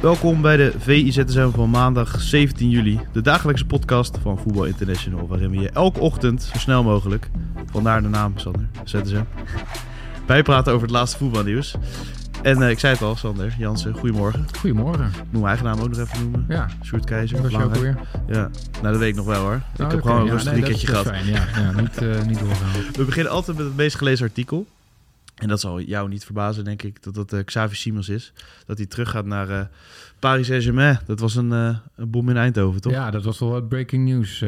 Welkom bij de VIZSM van maandag 17 juli, de dagelijkse podcast van Voetbal International, waarin we je elke ochtend zo snel mogelijk, vandaar de naam Sander, ZSM, bijpraten over het laatste voetbalnieuws. En eh, ik zei het al, Sander, Jansen, goedemorgen. Goedemorgen. Ik moet mijn eigen naam ook nog even noemen. Ja, Sjoerd Keizer. je ook weer? Ja, nou dat weet ik nog wel hoor. ik Oh, heb gewoon een Ja, rustig nee, dat weekendje gehad. Fijn, ja, ja niet, eh niet doorgaan. We beginnen altijd met het meest gelezen artikel. En dat zal jou niet verbazen, denk ik, dat dat eh, Xavi Simons is. Dat hij teruggaat naar eh, Paris Saint-Germain. Dat was een, eh, een bom in Eindhoven, toch? Ja, dat was wel wat breaking news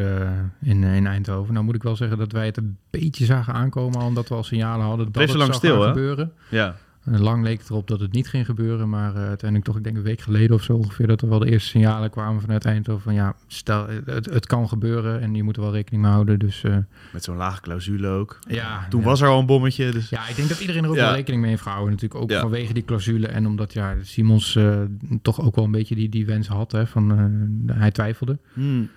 in, in Eindhoven. Nou moet ik wel zeggen dat wij het een beetje zagen aankomen, omdat we al signalen hadden dat lang zou stil, gaan hè? gebeuren. ja. En lang leek het erop dat het niet ging gebeuren, maar eh, uiteindelijk toch, ik denk een week geleden of zo ongeveer, dat er wel de eerste signalen kwamen vanuit Eindhoven van ja, stel, het, het kan gebeuren en je moet er wel rekening mee houden. Dus eh, Met zo'n lage clausule ook. ja, Toen ja. was er al een bommetje, dus... Ja, ik denk dat iedereen er ook Ja. wel rekening mee heeft gehouden. Natuurlijk ook Ja. vanwege die clausule. En omdat ja, Simons eh, toch ook wel een beetje die, die wens had. Hè, van, hij twijfelde. Hmm.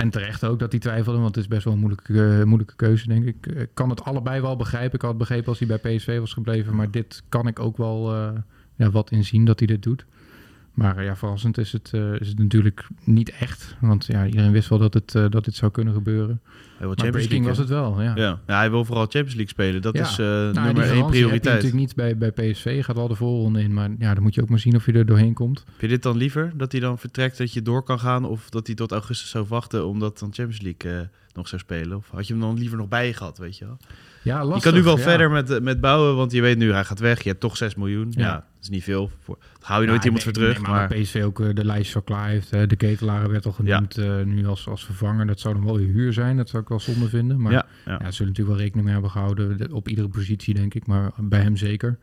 En terecht ook dat hij twijfelde. Want het is best wel een moeilijke, eh, moeilijke keuze, denk ik. Ik kan het allebei wel begrijpen. Ik had begrepen als hij bij PSV was gebleven. Maar dit kan ik ook wel eh, ja, wat inzien dat hij dit doet. Maar eh, ja, verrassend is het, eh, is het natuurlijk niet echt. Want ja, iedereen wist wel dat, het, eh, dat dit zou kunnen gebeuren. Hij wil Maar Champions League. was het wel, ja. Ja. ja, hij wil vooral Champions League spelen. Dat Ja. is Nou, die nummer één garantie heb je prioriteit. natuurlijk niet bij, bij PSV. Je gaat wel de voorronde in. Maar ja, dan moet je ook maar zien of je er doorheen komt. Heb je dit dan liever? Dat hij dan vertrekt, dat je door kan gaan? Of dat hij tot augustus zou wachten, omdat dan Champions League eh, nog zou spelen? Of had je hem dan liever nog bij je gehad, weet je wel? Ja, lastig. je kan nu wel ja. verder met, met bouwen, want je weet nu, hij gaat weg. Je hebt toch 6 miljoen. Ja, Ja. dat is niet veel. Voor, daar hou je nooit iemand voor terug. Maar dat PSV ook eh, de lijst zo klaar heeft. De ketelaren werd al genoemd eh, nu als, als vervanger. Dat zou dan wel weer huur zijn. Dat zou ik wel zonde vinden. Maar ja, ja. zullen natuurlijk wel rekening mee hebben gehouden. de- op iedere positie, denk ik. Maar bij hem zeker.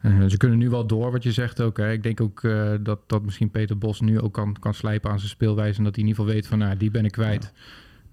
Eh, ze kunnen nu wel door, wat je zegt ook. Hè. Ik denk ook dat, dat misschien Peter Bos nu ook kan, kan slijpen aan zijn speelwijze. En dat hij in ieder geval weet van, nou, die ben ik kwijt.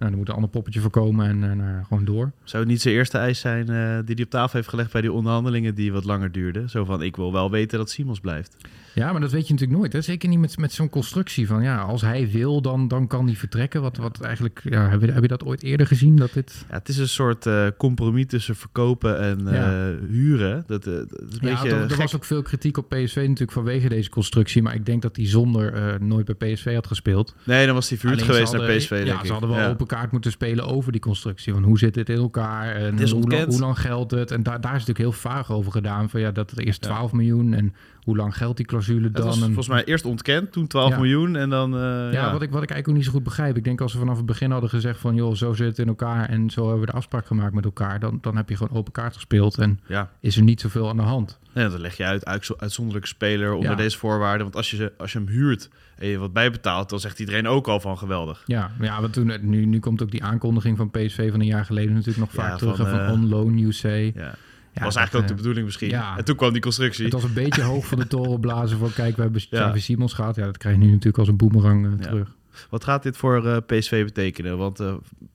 Nou, dan moet een ander poppetje voorkomen en eh, nou, gewoon door. Zou het niet zijn eerste eis zijn eh, die hij op tafel heeft gelegd bij die onderhandelingen die wat langer duurden? Zo van, ik wil wel weten dat Simons blijft. Ja, maar dat weet je natuurlijk nooit. Hè? Zeker niet met, met zo'n constructie van ja, als hij wil, dan, dan kan hij vertrekken. Wat, wat eigenlijk, ja, heb, je, heb je dat ooit eerder gezien? Dat dit... Ja, het is een soort eh, compromis tussen verkopen en eh, huren. Dat, eh, dat is een Ja, beetje er, er was ook veel kritiek op PSV natuurlijk vanwege deze constructie. Maar ik denk dat hij zonder nooit bij PSV had gespeeld. Nee, dan was hij verhuurd geweest naar PSV, denk Ja, ik. ze hadden wel open kaart moeten spelen over die constructie. Van hoe zit dit in elkaar? En Het hoe, lang, hoe lang geldt het? En daar, daar is natuurlijk heel vaag over gedaan. Van ja, dat er eerst 12 miljoen en hoe lang geldt die clausule dan? was En- volgens mij eerst ontkend, toen 12 Ja. miljoen en dan... eh, Ja, ja, Wat, ik, wat ik eigenlijk ook niet zo goed begrijp. Ik denk als ze vanaf het begin hadden gezegd van... joh, zo zit het in elkaar en zo hebben we de afspraak gemaakt met elkaar... dan, dan heb je gewoon open kaart gespeeld en ja. is er niet zoveel aan de hand. Nee, dan leg je uit, uitzo- uitzonderlijke speler onder deze voorwaarden. Want als je, ze- als je hem huurt en je wat bijbetaalt, dan zegt iedereen ook al van geweldig. Ja, maar ja want toen, nu, nu komt ook die aankondiging van PSV van een jaar geleden... natuurlijk nog vaak terug van eh, on loan you say. Ja. Ja, was dat, eigenlijk ook de eh, bedoeling misschien. ja. En toen kwam die constructie. Het was een beetje hoog van de toren blazen van... kijk, we hebben Ja. Simons gehad. Ja, dat krijg je nu natuurlijk als een boemerang eh, terug. Wat gaat dit voor eh, PSV betekenen? Want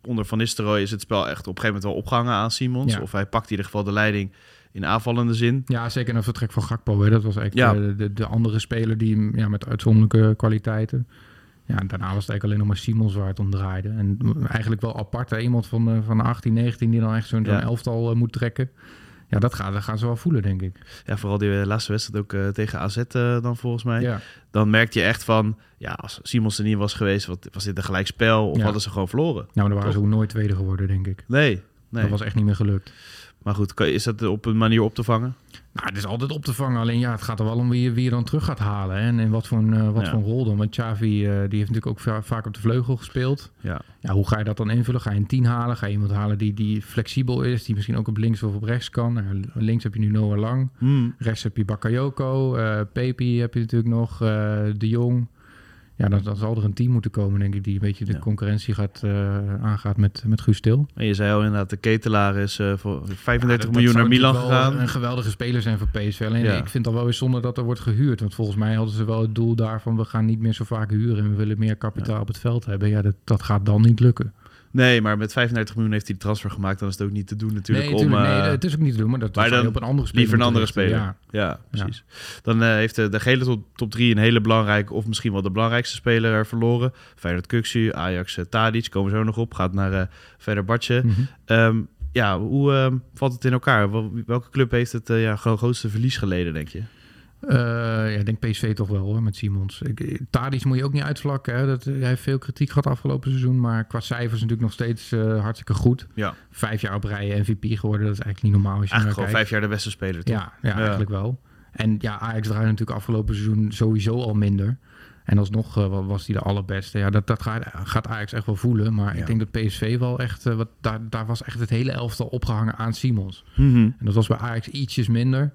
onder Van Nistelrooy is het spel echt op een gegeven moment wel opgehangen aan Simons. Of hij pakt in ieder geval de leiding in aanvallende zin. Ja, zeker een vertrek van Gakpo. Hè. Dat was eigenlijk de, de andere speler die ja, met uitzonderlijke kwaliteiten. Ja, en daarna was het eigenlijk alleen nog maar Simons waar het om draaide. En eigenlijk wel apart. Hè. Iemand van, van 18, 19 die dan echt zo'n elftal moet trekken. Ja, dat, gaat, dat gaan ze wel voelen, denk ik. Ja, vooral die laatste wedstrijd ook eh, tegen AZ eh, dan volgens mij. Ja, Dan merkte je echt van, ja, als Simons er niet was geweest, wat, was dit een gelijkspel of Ja. hadden ze gewoon verloren? nou, dan waren Toch? ze ook nooit tweede geworden, denk ik. Nee, nee. Dat was echt niet meer gelukt. Maar goed, kan- is dat op een manier op te vangen? Nou, het is altijd op te vangen. Alleen ja, het gaat er wel om wie je, wie je dan terug gaat halen. hè. En, en wat, voor een, eh, wat Ja. voor een rol dan. Want Xavi eh, die heeft natuurlijk ook va- vaak op de vleugel gespeeld. Ja. Ja, hoe ga je dat dan invullen? Ga je een 10 halen? Ga je iemand halen die, die flexibel is? Die misschien ook op links of op rechts kan? Nou, links heb je nu Noah Lang. Hmm. Rechts heb je Bakayoko. eh Pepi heb je natuurlijk nog. de Jong. Ja, dan, dan zal er een team moeten komen, denk ik, die een beetje de Ja. concurrentie gaat, eh, aangaat met, met Guus Til. En je zei al inderdaad, de ketelaar is eh, voor 35 Ja, dat- dat miljoen naar Milan gegaan. Een geweldige speler zijn voor PSV. Alleen Ja. ik vind al wel weer zonde dat er wordt gehuurd. Want volgens mij hadden ze wel het doel daarvan... we gaan niet meer zo vaak huren en we willen meer kapitaal op het veld hebben. Ja, dat, dat gaat dan niet lukken. Nee, maar met 35 miljoen heeft hij de transfer gemaakt. Dan is het ook niet te doen natuurlijk nee, om... tuurlijk, eh, nee, het is ook niet te doen, maar dat maar dan op een andere speler liever een andere speler. Ja. Ja, precies. Dan eh, heeft de, de gele top, top 3 een hele belangrijke, of misschien wel de belangrijkste speler er verloren. Feyenoord Kuxu, Ajax uh, Tadic, komen zo nog op. Gaat naar uh, verder Bartje. Mhm. Ehm, ja, hoe ehm, valt het in elkaar? Wel- Welke club heeft het eh, ja, gro- grootste verlies geleden, denk je? Eh, ja, ik denk PSV toch wel hoor, met Simons. Ik, Tadic moet je ook niet uitvlakken. Hè. Dat, hij heeft veel kritiek gehad afgelopen seizoen. Maar qua cijfers natuurlijk nog steeds eh, hartstikke goed. Ja, Vijf jaar op rij MVP geworden. Dat is eigenlijk niet normaal als je eigenlijk gewoon kijkt. vijf jaar de beste speler, toch? Ja, ja, eigenlijk wel. En ja, Ajax draaide natuurlijk afgelopen seizoen sowieso al minder. En alsnog eh, wa- was hij de allerbeste. Ja, dat, dat gaat, gaat Ajax echt wel voelen. Maar Ja. ik denk dat PSV wel echt... eh, wat, daar, daar was echt het hele elftal opgehangen aan Simons. Mhm. En dat was bij Ajax ietsjes minder.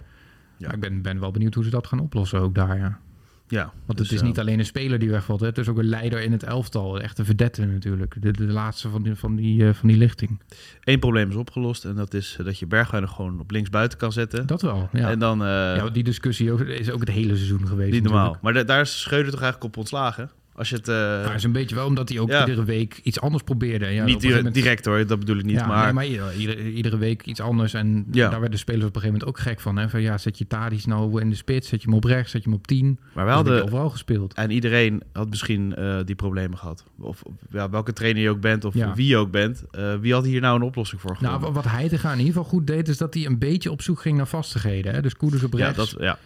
Ja. Ik ben, ben wel benieuwd hoe ze dat gaan oplossen ook daar, ja. Ja, Want dus, het is eh, niet alleen een speler die wegvalt. Hè. Het is ook een leider in het elftal. Echt een verdette natuurlijk. De, de laatste van die, van, die, eh, van die lichting. Eén probleem is opgelost en dat is eh, dat je Bergwijn gewoon op links buiten kan zetten. Dat wel, ja. En dan... ja, die discussie ook, is ook het hele seizoen geweest niet normaal. natuurlijk. Maar da- daar is toch eigenlijk op ontslagen? Als je het... eh, Maar is een beetje wel omdat hij ook Ja. iedere week iets anders probeerde. Ja, niet moment- direct hoor, dat bedoel ik niet. ja, maar, nee, maar iedere, iedere, week iets anders. En Ja. daar werden de spelers op een gegeven moment ook gek van. Hè? van ja, zet je Tadic nou in de spits, zet je hem op rechts, zet je hem op 10. maar we dan heb hadden... je overal gespeeld. En iedereen had misschien eh, die problemen gehad. Of ja, welke trainer je ook bent of Ja. wie je ook bent. eh, wie had hier nou een oplossing voor Nou, gevonden? wa- wat Heitinga in ieder geval goed deed, is dat hij een beetje op zoek ging naar vastigheden. Hè? Dus Koeders op ja, rechts. dat, ja.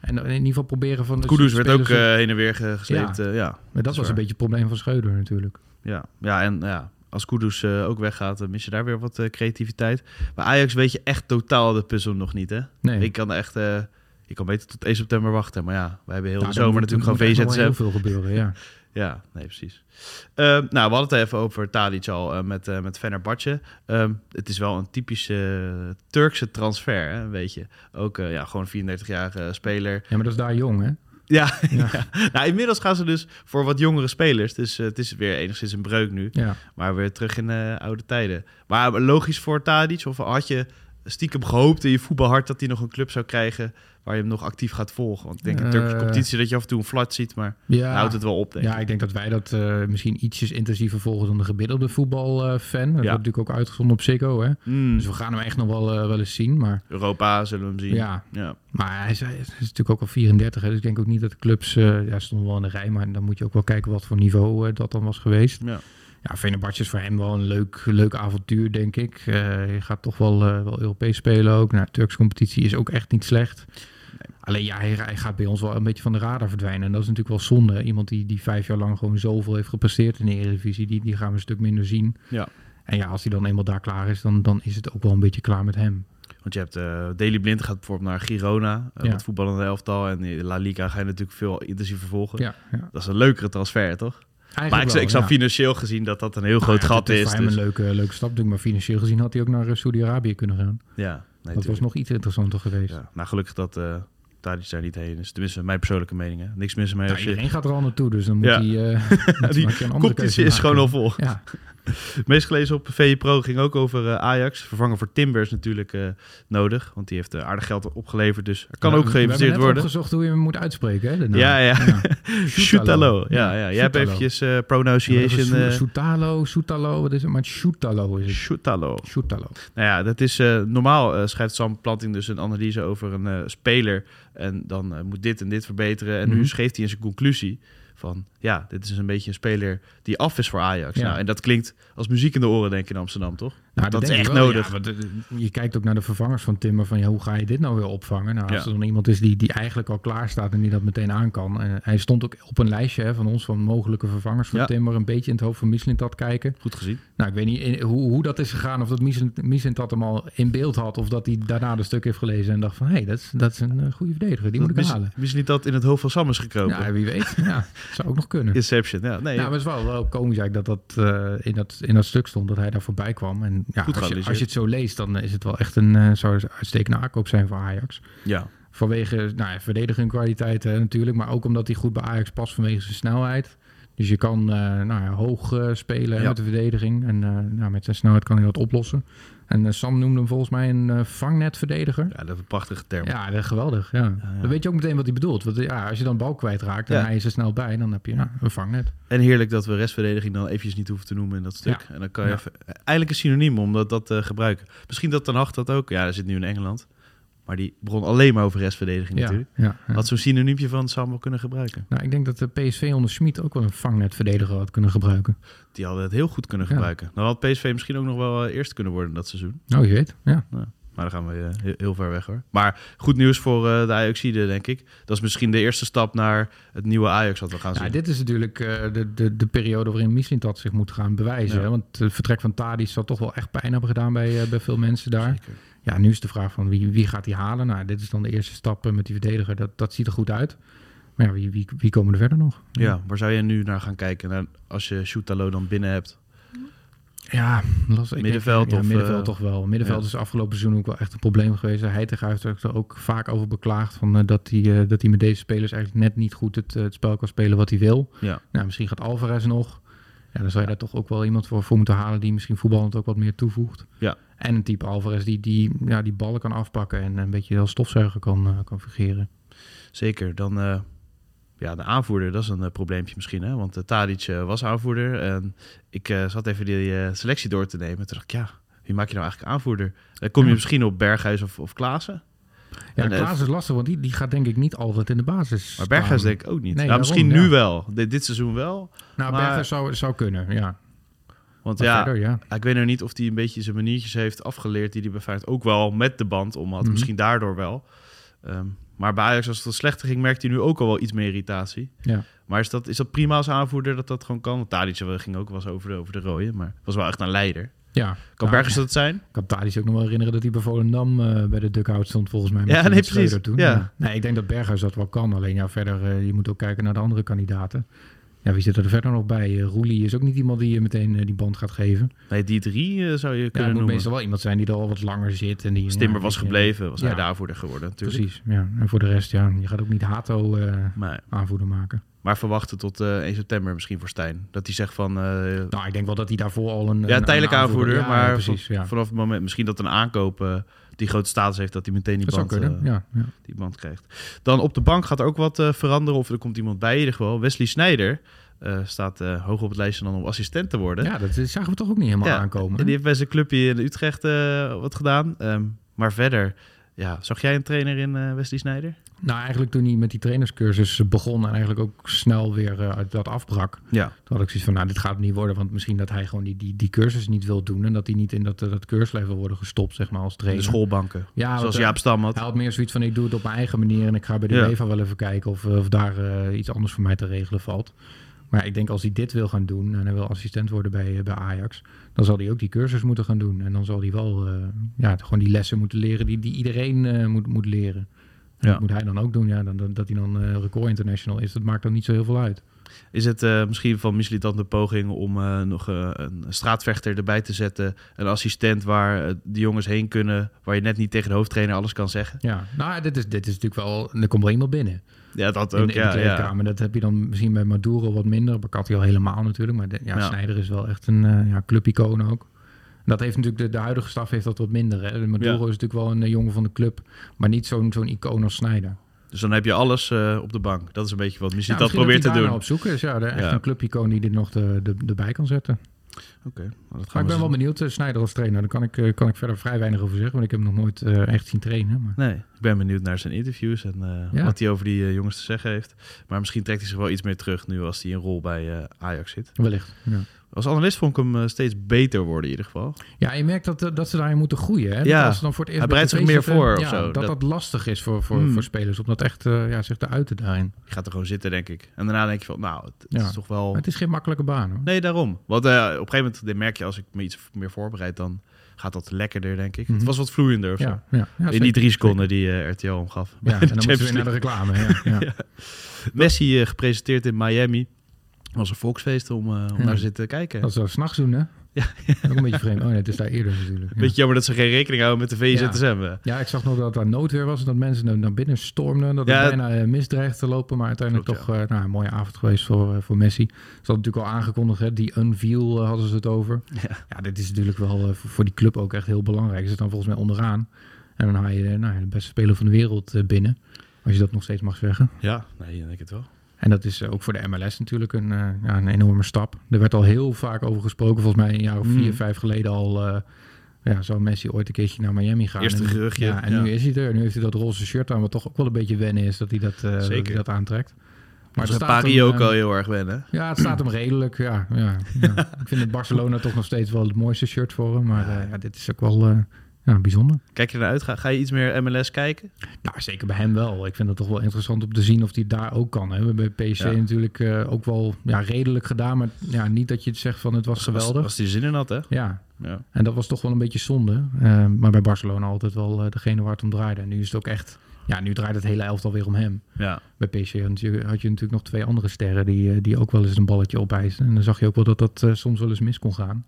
En in ieder geval proberen van... de Kudus werd ook eh, heen en weer ge- gesleept. Ja, ja, maar dat was een beetje het probleem van Schreuder natuurlijk. ja. ja, en ja, als Kudus eh, ook weggaat, dan mis je daar weer wat eh, creativiteit. Bij Ajax weet je echt totaal de puzzel nog niet, hè? Nee. Ik kan echt... eh, ik kan beter tot 1 september wachten. Maar ja, wij hebben heel Nou, de er zomer moet- natuurlijk er gewoon VZSM. wel heel veel gebeuren, ja. Ja, nee, precies. Ehm, nou, we hadden het even over Tadic al eh, met, eh met Fenerbahce. Ehm, het is wel een typische eh, Turkse transfer, hè, weet je. Ook ja, gewoon 34-jarige speler. Ja, maar dat is daar jong, hè? Ja, Ja. ja. nou, inmiddels gaan ze dus voor wat jongere spelers. Dus het is weer enigszins een breuk nu. Ja. Maar weer terug in oude tijden. Maar logisch voor Tadic, of had je stiekem gehoopt in je voetbalhart dat hij nog een club zou krijgen waar je hem nog actief gaat volgen? Want ik denk in de Turkse Eh. competitie dat je af en toe een flat ziet, maar Ja. houdt het wel op, denk Ja, ik. denk dat wij dat eh, misschien ietsjes intensiever volgen dan de gemiddelde voetbalfan. dat wordt natuurlijk ook uitgezonden op Ziggo, hè? Hmm, Dus we gaan hem echt nog wel, wel eens zien. Maar, Europa zullen we hem zien. ja. ja. maar hij is, hij is natuurlijk ook al 34, hè? dus ik denk ook niet dat de clubs... ja, stonden wel in de rij, maar dan moet je ook wel kijken wat voor niveau dat dan was geweest. Ja. Ja, Fenerbahce is voor hem wel een leuk, leuk avontuur, denk ik. Eh, je gaat toch wel, eh, wel Europees spelen ook. Nou, de Turkse competitie is ook echt niet slecht. Alleen ja, hij, hij gaat bij ons wel een beetje van de radar verdwijnen. En dat is natuurlijk wel zonde. Iemand die, die vijf jaar lang gewoon zoveel heeft gepresteerd in de Eredivisie, die, die gaan we een stuk minder zien. Ja. En ja, als hij dan eenmaal daar klaar is, dan, dan is het ook wel een beetje klaar met hem. Want je hebt uh, Daily Blind gaat bijvoorbeeld naar Girona, uh, Ja. met voetballende elftal. En La Liga ga je natuurlijk veel intensiever volgen. Ja, ja. Dat is een leukere transfer, toch? Eigenlijk maar ik, wel, ik zag ja. financieel gezien dat dat een heel Nou groot ja, gat het is. voor hem dus- een leuke, leuke stap natuurlijk. Maar financieel gezien had hij ook naar eh, Saudi-Arabië kunnen gaan. ja, nee, dat was nog iets interessanter geweest. Ja, nou, gelukkig dat uh, Tadic daar niet heen is. Tenminste, mijn persoonlijke mening. Hè. Niks mis mee Nou, als je... iedereen gaat er al naartoe, dus dan moet Ja. hij... eh, moet Die keuze is gewoon al vol. Ja, meest gelezen op VE Pro ging ook over eh, Ajax. Vervangen voor Timbers natuurlijk eh, nodig. Want die heeft eh, aardig geld opgeleverd. Dus er kan ook geïnvesteerd hebben net worden. opgezocht hoe je hem moet uitspreken, hè? de naam. Ja, ja. Shootalo. Ja, Ja, ja. Jij hebt eventjes pronunciation... Soetalo, wat is het? Maar Shootalo is het. Shootalo. Shootalo. Nou ja, dat is normaal schrijft Sam Planting dus een analyse over een speler. En dan moet dit en dit verbeteren. En nu Mhm. schreef hij in zijn conclusie van ja, dit is een beetje een speler die af is voor Ajax. Ja. Nou, en dat klinkt als muziek in de oren, denk ik, in Amsterdam, toch? Nou, dat is echt wel, nodig. ja, want, eh, je kijkt ook naar de vervangers van Timmer van ja, hoe ga je dit nou weer opvangen? Nou, als Ja. er dan iemand is die, die eigenlijk al klaar staat en die dat meteen aan kan. En hij stond ook op een lijstje hè, van ons van mogelijke vervangers van Ja. Timmer. Een beetje in het hoofd van Mislintat kijken. Goed gezien. Nou, ik weet niet in- hoe, hoe dat is gegaan. Of dat Mislintat hem al in beeld had. Of dat hij daarna de stuk heeft gelezen en dacht van hé, hey, dat, is, dat is een eh, goede verdediger. Die moet ik Mis- halen. Dat in het hoofd van Sam is gekropen. Ja, wie weet. Ja, zou ook nog kunnen. Inception, ja. Nee, Ja, maar het is wel, wel komisch eigenlijk dat dat, eh, in dat in dat stuk stond, dat hij daar voorbij kwam. En ja, als, je, als je het zo leest, dan is het wel echt een, eh zou een uitstekende aankoop zijn voor Ajax. ja. Vanwege nou, ja, verdediging kwaliteiten natuurlijk, maar ook omdat hij goed bij Ajax past vanwege zijn snelheid. Dus je kan eh, nou ja, hoog eh, spelen Ja. met de verdediging. En eh, nou, met zijn snelheid kan hij dat oplossen. En Sam noemde hem volgens mij een vangnetverdediger. ja, dat is een prachtige term. Ja, dat is geweldig. Ja. ja. Dan weet je ook meteen wat hij bedoelt. Want ja, als je dan bal kwijtraakt en hij is er snel bij, dan heb je een vangnet. En heerlijk dat we restverdediging dan eventjes niet hoeven te noemen in dat stuk. En dan kan je even, eigenlijk een synoniem om dat, dat te gebruiken. Misschien dat Ten Hag dat ook. Ja, hij zit nu in Engeland. Maar die begon alleen maar over restverdediging Ja, natuurlijk. ja, ja. Had zo'n synoniempje van Sam wel kunnen gebruiken. Nou, ik denk dat de PSV onder Schmid ook wel een vangnetverdediger had kunnen gebruiken. Die hadden het heel goed kunnen gebruiken. Dan had PSV misschien ook nog wel eh, eerst kunnen worden dat seizoen. Nou, je weet. Ja. Maar dan gaan we eh, heel, heel ver weg hoor. Maar goed nieuws voor eh, de Ajaxide, denk ik. Dat is misschien de eerste stap naar het nieuwe Ajax wat we gaan zien. Dit is natuurlijk de, de, de periode waarin Mislintat zich moet gaan bewijzen. Hè? Want het vertrek van Tadic zal toch wel echt pijn hebben gedaan bij, bij veel mensen daar. Zeker. Ja, nu is de vraag van wie, wie gaat hij halen? Nou, dit is dan de eerste stap eh, met die verdediger. Dat, dat ziet er goed uit. Maar ja, wie, wie, wie komen er verder nog? Ja, waar zou je nu naar gaan kijken? Als je Shootalo dan binnen hebt. Ja, lastig. Ik Middenveld denk, ja, of, middenveld eh, toch wel. Middenveld ja. is afgelopen seizoen ook wel echt een probleem geweest. Hij tegen heeft er ook vaak over beklaagd van, eh, dat, hij, dat hij met deze spelers eigenlijk net niet goed het, het spel kan spelen wat hij wil. Ja. Nou, misschien gaat Alvarez nog. Ja, dan zou je daar toch ook wel iemand voor, voor moeten halen die misschien voetballend ook wat meer toevoegt. Ja. En een type Alvarez die, die ja, die ballen kan afpakken en een beetje als stofzuiger kan, eh, kan fungeren. Zeker. Dan eh, ja, de aanvoerder, dat is een eh, probleempje misschien. Hè? Want uh, Tadic was aanvoerder. En ik zat even die selectie door te nemen. Toen dacht ik, ja, wie maak je nou eigenlijk aanvoerder? Dan kom je Ja. misschien op Berghuis of, of Klaassen. Ja, En, eh, Klaas is lastig, want die, die gaat denk ik niet altijd in de basis Maar Berghuis denk ik ook niet. Nee, ja, misschien nu wel. Dit, dit seizoen wel. Nou, maar- Berghuis zou, zou kunnen, ja. Want ja, verder, ja. ik weet nou niet of hij een beetje zijn maniertjes heeft afgeleerd... die hij bij Feyenoord ook wel met de band om had. Mhm. Misschien daardoor wel. Ehm, maar bij Ajax, als het wat slechter ging, merkte hij nu ook al wel iets meer irritatie. ja. Maar is dat, is dat prima als aanvoerder dat dat gewoon kan? Want Tadic eh, ging ook wel eens over de, over de rode, maar was wel echt een leider. Ja, Kan Berghuis dat zijn? Ik kan Tadic ook nog wel herinneren dat hij bij Volendam eh, bij de dugout stond volgens mij. met- Ja, nee, precies. Toen. Ja. Nee, ik denk dat Berghuis dat wel kan. Alleen ja, verder, eh, je moet ook kijken naar de andere kandidaten. Ja, wie zit er verder nog bij? Uh, Roelie is ook niet iemand die je meteen die band gaat geven. Nee, die drie zou je Ja, het kunnen moet noemen. meestal wel iemand zijn die er al wat langer zit. En die, Stimmer ja, was gebleven, was Ja. hij de aanvoerder geworden natuurlijk. Precies, ja. En voor de rest, ja, je gaat ook niet Hato aanvoerder maken. Maar verwachten tot eh 1 september misschien voor Stijn. Dat hij zegt van... eh, Nou, ik denk wel dat hij daarvoor al een... ja, een- tijdelijk een aanvoerder, ja, maar precies, van- ja. vanaf het moment... Misschien dat een aankoop eh, die grote status heeft... dat hij meteen die Dat zou band, kunnen, ja. ja. die band krijgt. Dan op de bank gaat er ook wat veranderen. Of er komt iemand bij in ieder geval. Wesley Sneijder eh, staat hoog op het lijstje dan om assistent te worden. Ja, dat zagen we toch ook niet helemaal aankomen. En die heeft bij zijn clubje in Utrecht wat gedaan. Ehm, maar verder, ja, zag jij een trainer in Wesley Sneijder? Nou, eigenlijk toen hij met die trainerscursus begon en eigenlijk ook snel weer uit dat afbrak. Ja. Toen had ik zoiets van, nou, dit gaat het niet worden. Want misschien dat hij gewoon die, die, die cursus niet wil doen. En dat hij niet in dat, eh, dat cursusleven wil worden gestopt, zeg maar, als De trainer. schoolbanken. Ja, Zoals eh, Jaap Stam had. Hij had meer zoiets van, ik doe het op mijn eigen manier. En ik ga bij de Ja. UEFA wel even kijken of, of daar iets anders voor mij te regelen valt. Maar ik denk als hij dit wil gaan doen en hij wil assistent worden bij, bij Ajax, dan zal hij ook die cursus moeten gaan doen. En dan zal hij wel ja, gewoon die lessen moeten leren die, die iedereen moet, moet leren. Ja. Dat moet hij dan ook doen. Ja, dan, dat hij dan eh, record international is, dat maakt dan niet zo heel veel uit. Is het eh, misschien van Mislitant de poging om eh, nog een straatvechter erbij te zetten? Een assistent waar de jongens heen kunnen, waar je net niet tegen de hoofdtrainer alles kan zeggen? Ja, nou, dit is, dit is natuurlijk wel... Er komt wel iemand binnen Ja, dat ook. in ja, ja. kleedkamer. Dat heb je dan misschien bij Maduro wat minder. Bakati al helemaal natuurlijk. Maar de, ja, Ja. Sneijder is wel echt een ja, clubicoon ook. Dat heeft natuurlijk de, de huidige staf heeft dat wat minder. Hè? Maduro Ja. is natuurlijk wel een eh, jongen van de club. Maar niet zo'n zo'n icoon als Sneijder. Dus dan heb je alles eh, op de bank. Dat is een beetje wat misschien probeert dat te hij doen. daarna op zoek is. Ja, de, echt Ja. een clubicoon die dit nog de, de, erbij kan zetten. Oké, nou, dat Maar ik ben wel benieuwd, uh, Snijder als trainer. Daar kan ik, kan ik verder vrij weinig over zeggen, want ik heb hem nog nooit uh, echt zien trainen. Maar... Nee, ik ben benieuwd naar zijn interviews en uh, Ja. wat hij over die uh, jongens te zeggen heeft. Maar misschien trekt hij zich wel iets meer terug nu als hij een rol bij Ajax zit. Wellicht, ja. Als analist vond ik hem uh, steeds beter worden in ieder geval. Ja, je merkt dat, dat ze daarin moeten groeien. Hè? Ja, dan voor het eerst hij bereidt zich meer voor of ja, zo. Dat, Dat- dat lastig is voor, voor, Hmm. voor spelers om dat echt uh, ja, zich te uiten daarin. Je gaat er gewoon zitten, denk ik. En daarna denk je van, nou, het, Ja. is toch wel... Maar het is geen makkelijke baan hoor. Nee, daarom. Want uh, op een gegeven moment dit merk je, als ik me iets meer voorbereid, dan gaat dat lekkerder, denk ik. Mhm. Het was wat vloeiender of zo. Ja, in zeker. die drie seconden die uh, RTL hem gaf. Ja, en dan moeten Champions weer naar de reclame. Messi uh, gepresenteerd in Miami. Was een volksfeest om, uh, om Ja. naar te zitten kijken. Dat zou s'nachts doen, hè? Ja. Ook een beetje vreemd. Oh nee, het is daar eerder natuurlijk. Ja. Beetje jammer dat ze geen rekening houden met de VZSM. Ja. Ja, ik zag nog dat daar noodweer was. en Dat mensen naar- binnen stormden. Dat Ja. het bijna eh, mis dreigde te lopen. Maar uiteindelijk Klopt, toch eh, nou, een mooie avond geweest voor, voor Messi. Ze hadden natuurlijk al aangekondigd. Hè, die unveil hadden ze het over. Ja. Ja, dit is natuurlijk wel voor, die club ook echt heel belangrijk. Ze zit dan volgens mij onderaan. En dan haal je nou, de beste speler van de wereld binnen. Als je dat nog steeds mag zeggen. ja, nee, ik denk het wel. En dat is ook voor de MLS natuurlijk een, eh, ja, een enorme stap. Er werd al heel vaak over gesproken. Volgens mij een jaar of vier, Mm. vijf geleden al... eh, ja, zou Messi ooit een keertje naar Miami gaan. Eerste geruchtje, Ja, en ja. nu is hij er. Nu heeft hij dat roze shirt aan, wat toch ook wel een beetje wennen is dat hij dat, eh, dat, Zeker. hij dat aantrekt. Maar het dat staat Paris hem, ook al heel erg wennen. Ja, het staat hem redelijk. Ja, ja, ja. Ik vind het Barcelona toch nog steeds wel het mooiste shirt voor hem. Maar Ja. ja, dit is ook wel ja, bijzonder. Kijk je ernaar uit? Ga, ga je iets meer MLS kijken? Nou, zeker bij hem wel. Ik vind het toch wel interessant om te zien of hij daar ook kan. Hè. We hebben bij Ja. natuurlijk eh, ook wel ja, redelijk gedaan. Maar ja, niet dat je het zegt van het was geweldig. Als hij zin in had, hè? Ja, Ja. en dat was toch wel een beetje zonde. Eh, maar bij Barcelona altijd wel eh, degene waar het om draaide. En nu is het ook echt... Ja, nu draait het hele elftal weer om hem. ja. Bij PSG had je, had je natuurlijk nog twee andere sterren... Die, die ook wel eens een balletje opeisen. En dan zag je ook wel dat dat soms wel eens mis kon gaan.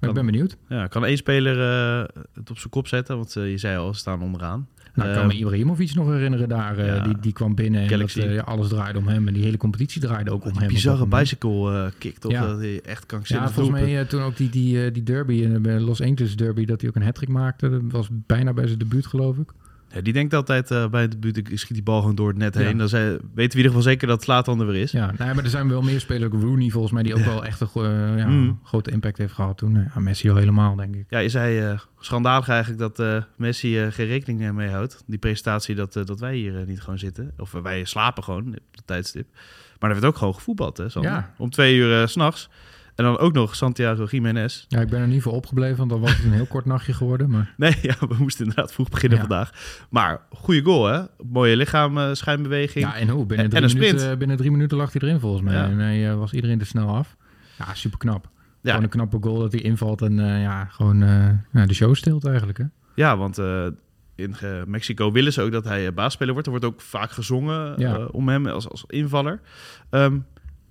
Ik ben benieuwd. Ja, kan één speler eh, het op zijn kop zetten? Want eh, je zei al, ze staan onderaan. Nou, ik kan Ehm, me Ibrahimovic nog herinneren daar. eh, ja. die, die kwam binnen en dat, ja, alles draaide om hem. En die hele competitie draaide ook om hem. bizarre bicycle kick, toch? Ja. Dat hij echt Ja, krankzinnig volgens doelpunt. mij toen ook die, die, die derby, Los Angeles derby, dat hij ook een hat maakte. Dat was bijna bij zijn debuut, geloof ik. Ja, die denkt altijd eh, bij het debuut, ik schiet die bal gewoon door het net Ja. heen. Dan zei, weten we in ieder geval zeker dat Slatan er weer is. Ja, nou, ja, maar er zijn wel meer spelers. Rooney volgens mij, die ook wel echt een eh, ja, Mm. grote impact heeft gehad toen. Ja, Messi al helemaal, denk ik. Ja, je zei eh, schandalig eigenlijk dat Messi geen rekening mee houdt. Die presentatie dat, dat wij hier niet gewoon zitten. Of wij slapen gewoon op het tijdstip. Maar er werd ook gewoon gevoetbald, hè, Sander? Om twee uur s s'nachts. En dan ook nog Santiago Jiménez. Ja, ik ben er niet voor opgebleven, want dan was het een heel kort nachtje geworden. Maar Nee, ja, we moesten inderdaad vroeg beginnen Ja. vandaag. Maar goede goal, hè? Mooie lichaam, eh, schijnbeweging. ja, en hoe? Binnen, En- drie en een minuten, sprint. eh, binnen drie minuten lag hij erin volgens mij. Ja. En hij eh, was iedereen er snel af. Ja, super knap. Ja. Gewoon een knappe goal dat hij invalt en ja, gewoon de show stilt eigenlijk. Hè? Ja, want in Mexico willen ze ook dat hij baasspeler wordt. Er wordt ook vaak gezongen Ja. om hem als, als invaller. Ehm,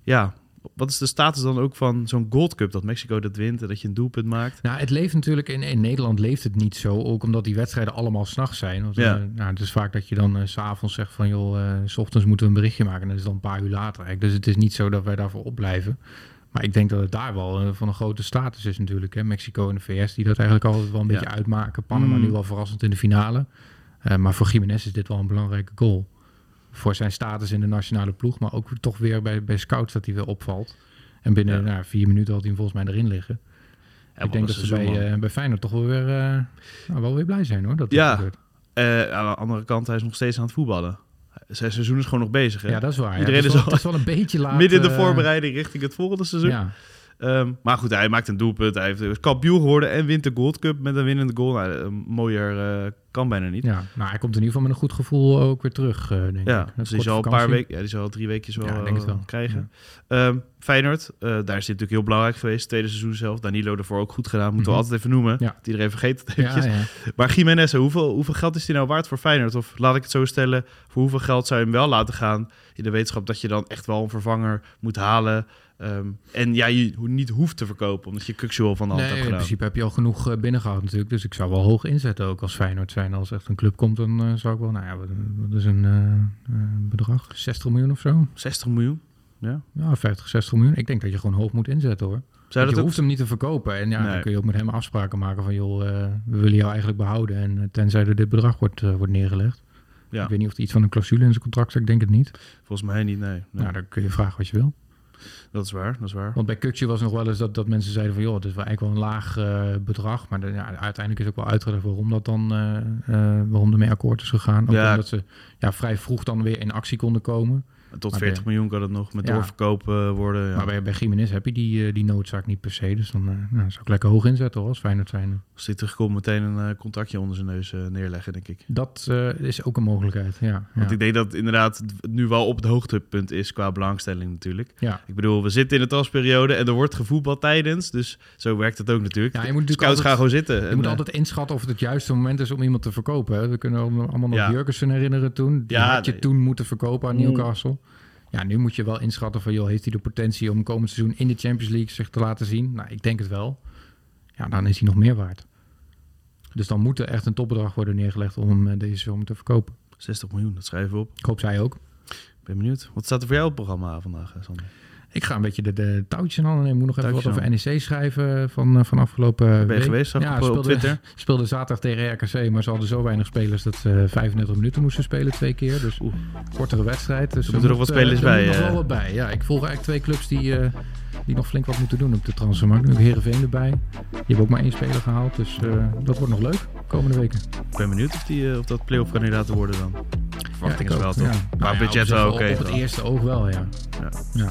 ja, wat is de status dan ook van zo'n Gold Cup? Dat Mexico dat wint en dat je een doelpunt maakt. Nou, het leeft natuurlijk in, in Nederland leeft het niet zo, ook omdat die wedstrijden allemaal s'nachts zijn. Want, Ja. eh, nou, het is vaak dat je dan eh, s s'avonds zegt van joh, eh, s ochtends moeten we een berichtje maken en dat is dan een paar uur later. eigenlijk. Dus het is niet zo dat wij daarvoor opblijven. Maar ik denk dat het daar wel eh, van een grote status is natuurlijk. Hè? Mexico en de VS die dat eigenlijk altijd wel een Ja. beetje uitmaken. Panama Mm. nu wel verrassend in de finale. Eh, maar voor Jiménez is dit wel een belangrijke goal. Voor zijn status in de nationale ploeg, maar ook toch weer bij, bij scouts dat hij weer opvalt. En binnen Ja. nou, vier minuten had hij hem volgens mij erin liggen. Ja, ik denk dat ze bij, eh, bij Feyenoord toch wel weer, eh, nou, wel weer blij zijn hoor. Dat Ja. gebeurt. Eh, aan de andere kant, hij is nog steeds aan het voetballen. Zijn seizoen is gewoon nog bezig. Hè? ja, dat is waar. Iedereen is is wel, al- is wel een beetje laat. Midden in de voorbereiding richting het volgende seizoen. Ja, Ehm, maar goed, hij maakt een doelpunt. Hij heeft- is kampioen geworden en wint de Gold Cup met een winnende goal. Nou, eh, mooier kan bijna niet. ja, nou hij komt in ieder geval met een goed gevoel ook weer terug, eh, denk Ja, ik. dus die zal een paar weken, ja, die zal drie weekjes wel, Ja, denk het eh, wel. krijgen. Ehm, Feyenoord, eh, daar is dit natuurlijk heel belangrijk geweest. Tweede seizoen zelf. Danilo ervoor ook goed gedaan. Moeten Mhm. we altijd even noemen. Ja. Dat Iedereen vergeet het Ja, eventjes. ja. Maar Jiménez, hoeveel, hoeveel geld is die nou waard voor Feyenoord? Of laat ik het zo stellen, voor hoeveel geld zou je hem wel laten gaan? In de wetenschap dat je dan echt wel een vervanger moet halen. Ehm, en ja, je niet hoeft te verkopen, omdat je Kuxuel van de hand Nee, hebt in principe heb je al genoeg eh, binnengehaald natuurlijk. Dus ik zou wel hoog inzetten ook als Feyenoord zijn. Als echt een club komt, dan eh, zou ik wel... Nou ja, wat is een eh, eh, bedrag? 60 miljoen of zo? 60 miljoen. Ja. Ja, 50, 60 miljoen. Ik denk dat je gewoon hoog moet inzetten hoor. Zou dat je ook... hoeft hem niet te verkopen. En ja, Nee. dan kun je ook met hem afspraken maken van... joh, we willen jou eigenlijk behouden. En tenzij er dit bedrag wordt, wordt neergelegd. Ja, Ik weet niet of er iets van een clausule in zijn contract staat. Ik denk het niet. volgens mij niet, nee. nee. Nou, dan kun je vragen wat je wil. Dat is waar, dat is waar. Want bij Kutje was nog wel eens dat, dat mensen zeiden van... joh, het is wel eigenlijk wel een laag eh, bedrag. Maar de, ja, uiteindelijk is ook wel uitgelegd waarom dat dan... eh eh, waarom ermee akkoord is gegaan. Ook Ja. omdat ze ja, vrij vroeg dan weer in actie konden komen. Tot Maar 40 bij- miljoen kan het nog met Ja. doorverkoop eh, worden. Ja. Maar bij, bij Jiménez heb je die, eh, die noodzaak niet per se. Dus dan eh, nou, zou ik lekker hoog inzetten hoor, als Feyenoord zijn. Als hij terugkomt, meteen een eh, contactje onder zijn neus eh, neerleggen, denk ik. Dat eh, is ook een mogelijkheid, ja. Want ik denk dat het inderdaad het nu wel op het hoogtepunt is qua belangstelling natuurlijk. ja. Ik bedoel, we zitten in de tasperiode en er wordt gevoetbald tijdens. Dus zo werkt het ook natuurlijk. Ja, je moet natuurlijk Scouts gaan gewoon zitten. Je En, moet eh, altijd inschatten of het het juiste moment is om iemand te verkopen. Hè. We kunnen allemaal nog. Jurgensen herinneren toen. Die Ja, had je nee. toen moeten verkopen aan. Newcastle. Ja, nu moet je wel inschatten van... joh, heeft hij de potentie om komend seizoen in de Champions League zich te laten zien? Nou, ik denk het wel. Ja, dan is hij nog meer waard. Dus dan moet er echt een topbedrag worden neergelegd om hem eh, deze zomer te verkopen. 60 miljoen, dat schrijven we op. Ik hoop zij ook. Ik ben benieuwd. Wat staat er voor jou op het programma vandaag, eh, Sander? Ik ga een beetje de, de touwtjes in handen nemen. Ik moet nog even wat over NEC schrijven van, eh, van afgelopen Ben je geweest ik op, speelde, Twitter? speelde zaterdag tegen RKC, maar ze hadden zo weinig spelers dat ze 35 minuten moesten spelen twee keer. Dus Oeh. kortere wedstrijd. Dus Er moeten nog wat spelers eh, er bij, moet nog eh. wel wat bij. Ja, ik volg eigenlijk twee clubs die, eh, die nog flink wat moeten doen op de transfermarkt. Nu Heerenveen erbij. Die hebben ook maar één speler gehaald. Dus eh, dat wordt nog leuk komende weken. Ik ben benieuwd of, die, eh, of dat playoff kandidaten worden dan. Verwachting ik is wel toch? ja. Maar Nou ja, budget wel oké. Op het eerste oog wel, ja. Ja.